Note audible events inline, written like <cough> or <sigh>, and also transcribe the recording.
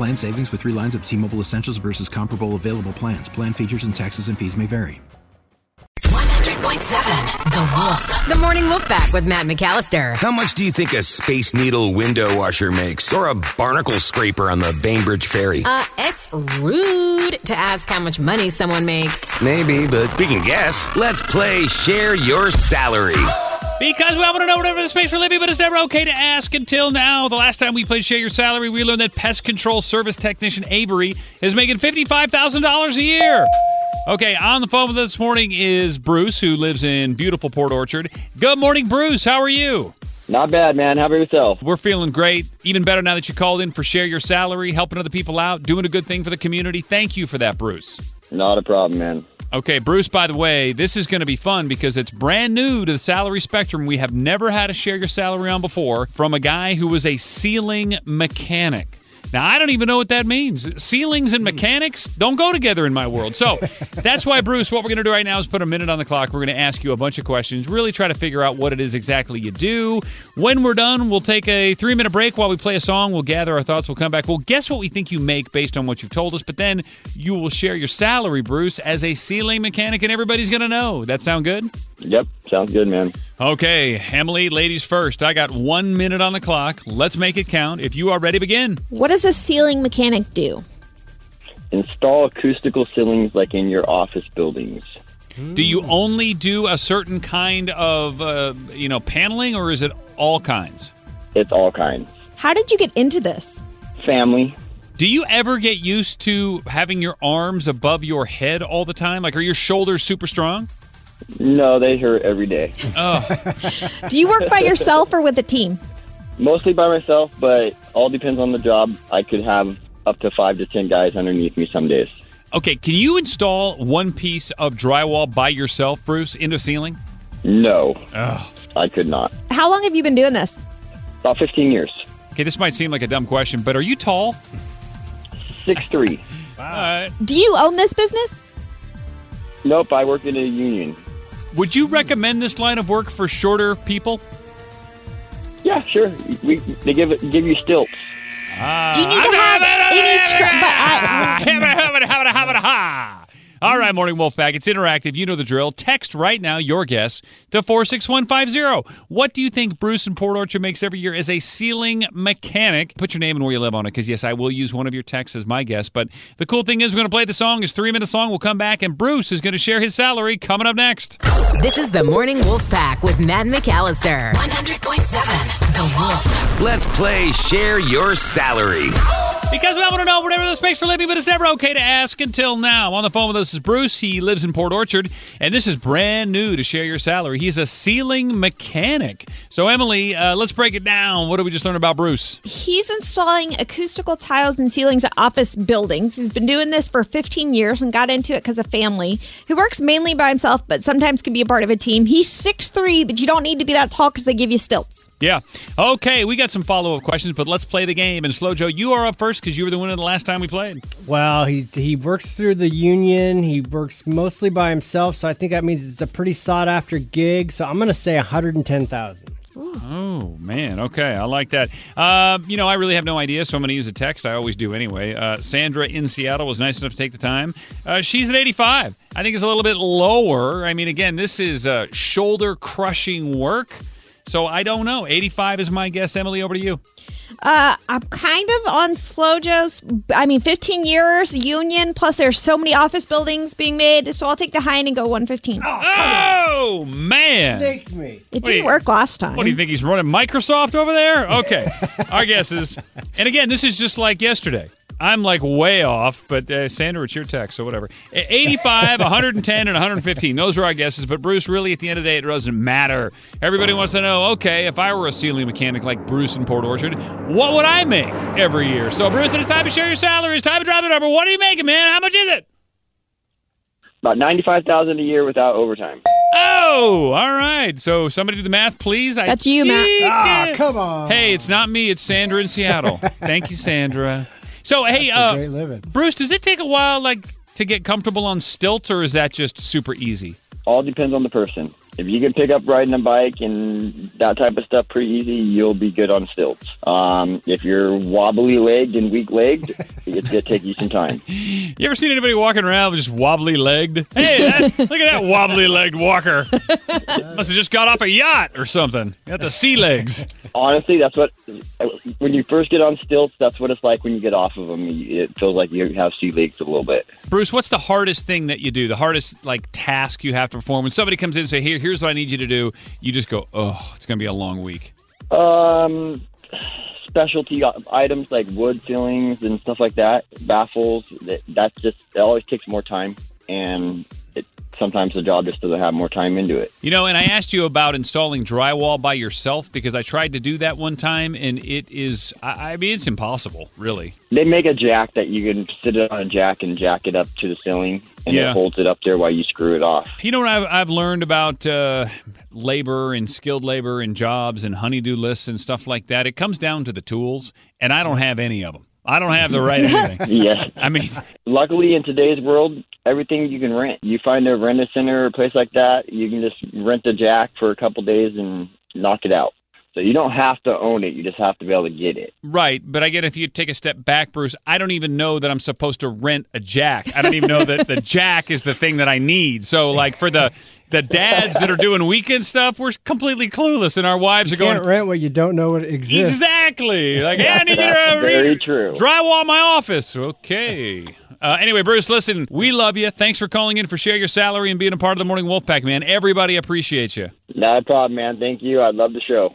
Plan savings with three lines of T Mobile Essentials versus comparable available plans. Plan features and taxes and fees may vary. 100.7 The Wolf. The Morning Wolf back with Matt McAllister. How much do you think a Space Needle window washer makes? Or a barnacle scraper on the Bainbridge Ferry? Uh, it's rude to ask how much money someone makes. Maybe, but we can guess. Let's play Share Your Salary. Because we all want to know whatever the space for living, but it's never okay to ask until now. The last time we played Share Your Salary, we learned that pest control service technician Avery is making $55,000 a year. Okay, on the phone with us this morning is Bruce, who lives in beautiful Port Orchard. Good morning, Bruce. How are you? Not bad, man. How about yourself? We're feeling great. Even better now that you called in for Share Your Salary, helping other people out, doing a good thing for the community. Thank you for that, Bruce. Not a problem, man. Okay, Bruce, by the way, this is going to be fun because it's brand new to the salary spectrum. We have never had a share your salary on before from a guy who was a ceiling mechanic. Now, I don't even know what that means. Ceilings and hmm. mechanics don't go together in my world. So <laughs> that's why, Bruce, what we're going to do right now is put a minute on the clock. We're going to ask you a bunch of questions, really try to figure out what it is exactly you do. When we're done, we'll take a three minute break while we play a song. We'll gather our thoughts. We'll come back. We'll guess what we think you make based on what you've told us, but then you will share your salary, Bruce, as a ceiling mechanic, and everybody's going to know. That sound good? Yep, sounds good, man. Okay, Emily, ladies first. I got one minute on the clock. Let's make it count. If you are ready, begin. What does a ceiling mechanic do? Install acoustical ceilings like in your office buildings. Do you only do a certain kind of, uh, you know, paneling, or is it all kinds? It's all kinds. How did you get into this? Family. Do you ever get used to having your arms above your head all the time? Like, are your shoulders super strong? No, they hurt every day. Oh, Do you work by yourself or with a team? Mostly by myself, but all depends on the job. I could have up to five to ten guys underneath me some days. okay. Can you install one piece of drywall by yourself, Bruce, into a ceiling? No, Oh. I could not. How long have you been doing this? About 15 years. Okay, this might seem like a dumb question, but are you tall? Six three. Uh, Do you own this business? Nope, I work in a union. Would you recommend this line of work for shorter people? Yeah, sure. We they give it give you stilts. Do you need to have any? Tra- but I, All right, Morning Wolf Pack. It's interactive. You know the drill. Text right now your guess to 46150. What do you think Bruce in Port Orchard makes every year as a ceiling mechanic? Put your name and where you live on it because, yes, I will use one of your texts as my guess. But the cool thing is, we're going to play the song. It's three minutes long. We'll come back, and Bruce is going to share his salary coming up next. This is the Morning Wolf Pack with Matt McAllister. 100.7 The Wolf. Let's play Share Your Salary. Because we all want to know whatever the space for living, but it's never okay to ask until now. On the phone with us is Bruce. He lives in Port Orchard, and this is brand new to share your salary. He's a ceiling mechanic. So, Emily, uh, let's break it down. What did we just learn about Bruce? he's installing acoustical tiles and ceilings at office buildings. He's been doing this for 15 years and got into it because of family. He works mainly by himself, but sometimes can be a part of a team. He's 6'3", but you don't need to be that tall because they give you stilts. Yeah. Okay, we got some follow up questions, but let's play the game. And Slow Joe, you are up first because you were the winner the last time we played. Well, he he works through the union. He works mostly by himself, so I think that means it's a pretty sought after gig. So I'm going to say 110,000. Oh man, okay, I like that. Uh, you know, I really have no idea, so I'm going to use a text. I always do anyway. Uh, Sandra in Seattle was nice enough to take the time. Uh, she's at 85. I think it's a little bit lower. I mean, again, this is uh, shoulder crushing work, so I don't know. 85 is my guess. Emily, over to you. Uh, I'm kind of on slow Joe's. I mean, 15 years union plus there's so many office buildings being made, so I'll take the high end and go 115. Oh man! Snaked me. It didn't you- work last time. What do you think he's running Microsoft over there? Okay, <laughs> our guess is. And again, this is just like yesterday. I'm like way off, but uh, Sandra, it's your text, so whatever. 85, 110, and 115. Those are our guesses. But Bruce, really, at the end of the day, it doesn't matter. Everybody wants to know, okay, if I were a ceiling mechanic like Bruce in Port Orchard, what would I make every year? So, Bruce, it's time to share your salary. It's time to drop the number. What are you making, man? How much is it? About ninety-five thousand a year without overtime. Oh, all right. So somebody do the math, please. I That's you, Matt. Ah, come on. Hey, it's not me. It's Sandra in Seattle. Thank you, Sandra. So, hey, That's a uh, great living. Bruce, does it take a while, like, to get comfortable on stilts, or is that just super easy? All depends on the person. If you can pick up riding a bike and that type of stuff pretty easy, you'll be good on stilts. Um, if you're wobbly legged and weak legged, <laughs> it's gonna take you some time. You ever seen anybody walking around just wobbly legged? Hey, that, look at that wobbly legged walker. <laughs> Must have just got off a yacht or something. Got the sea legs. Honestly, that's what when you first get on stilts, that's what it's like when you get off of them. It feels like you have sea legs a little bit. Bruce, what's the hardest thing that you do? The hardest like task you have to perform when somebody comes in and say, "Here, here's what I need you to do." You just go, "Oh, it's gonna be a long week." Um, specialty items like wood ceilings and stuff like that, baffles. That, that's just it always takes more time, and it, sometimes the job just doesn't have more time into it. You know, and I asked you about installing drywall by yourself because I tried to do that one time, and it is, I, I mean, it's impossible, really. They make a jack that you can sit it on a jack and jack it up to the ceiling, and Yeah. it holds it up there while you screw it off. You know what I've, I've learned about uh, labor and skilled labor and jobs and honeydew lists and stuff like that? It comes down to the tools, and I don't have any of them. I don't have the right <laughs> anything. Yeah. I mean, Luckily, in today's world, everything you can rent. You find a rent a center or a place like that, you can just rent a jack for a couple days and knock it out. So you don't have to own it; you just have to be able to get it. right. But I get if you take a step back, Bruce, I don't even know that I'm supposed to rent a jack. I don't even know that the <laughs> jack is the thing that I need. So, like, for the. The dads that are doing weekend stuff, we're completely clueless, and our wives are going, Can't rent what you don't know what exists. Exactly. Like, yeah, I need you to <laughs> Very re- true. drywall my office. Okay. Uh, anyway, Bruce, listen, we love you. Thanks for calling in for share your salary and being a part of the Morning Wolfpack, man. Everybody appreciates you. Not a problem, man. Thank you. I love the show.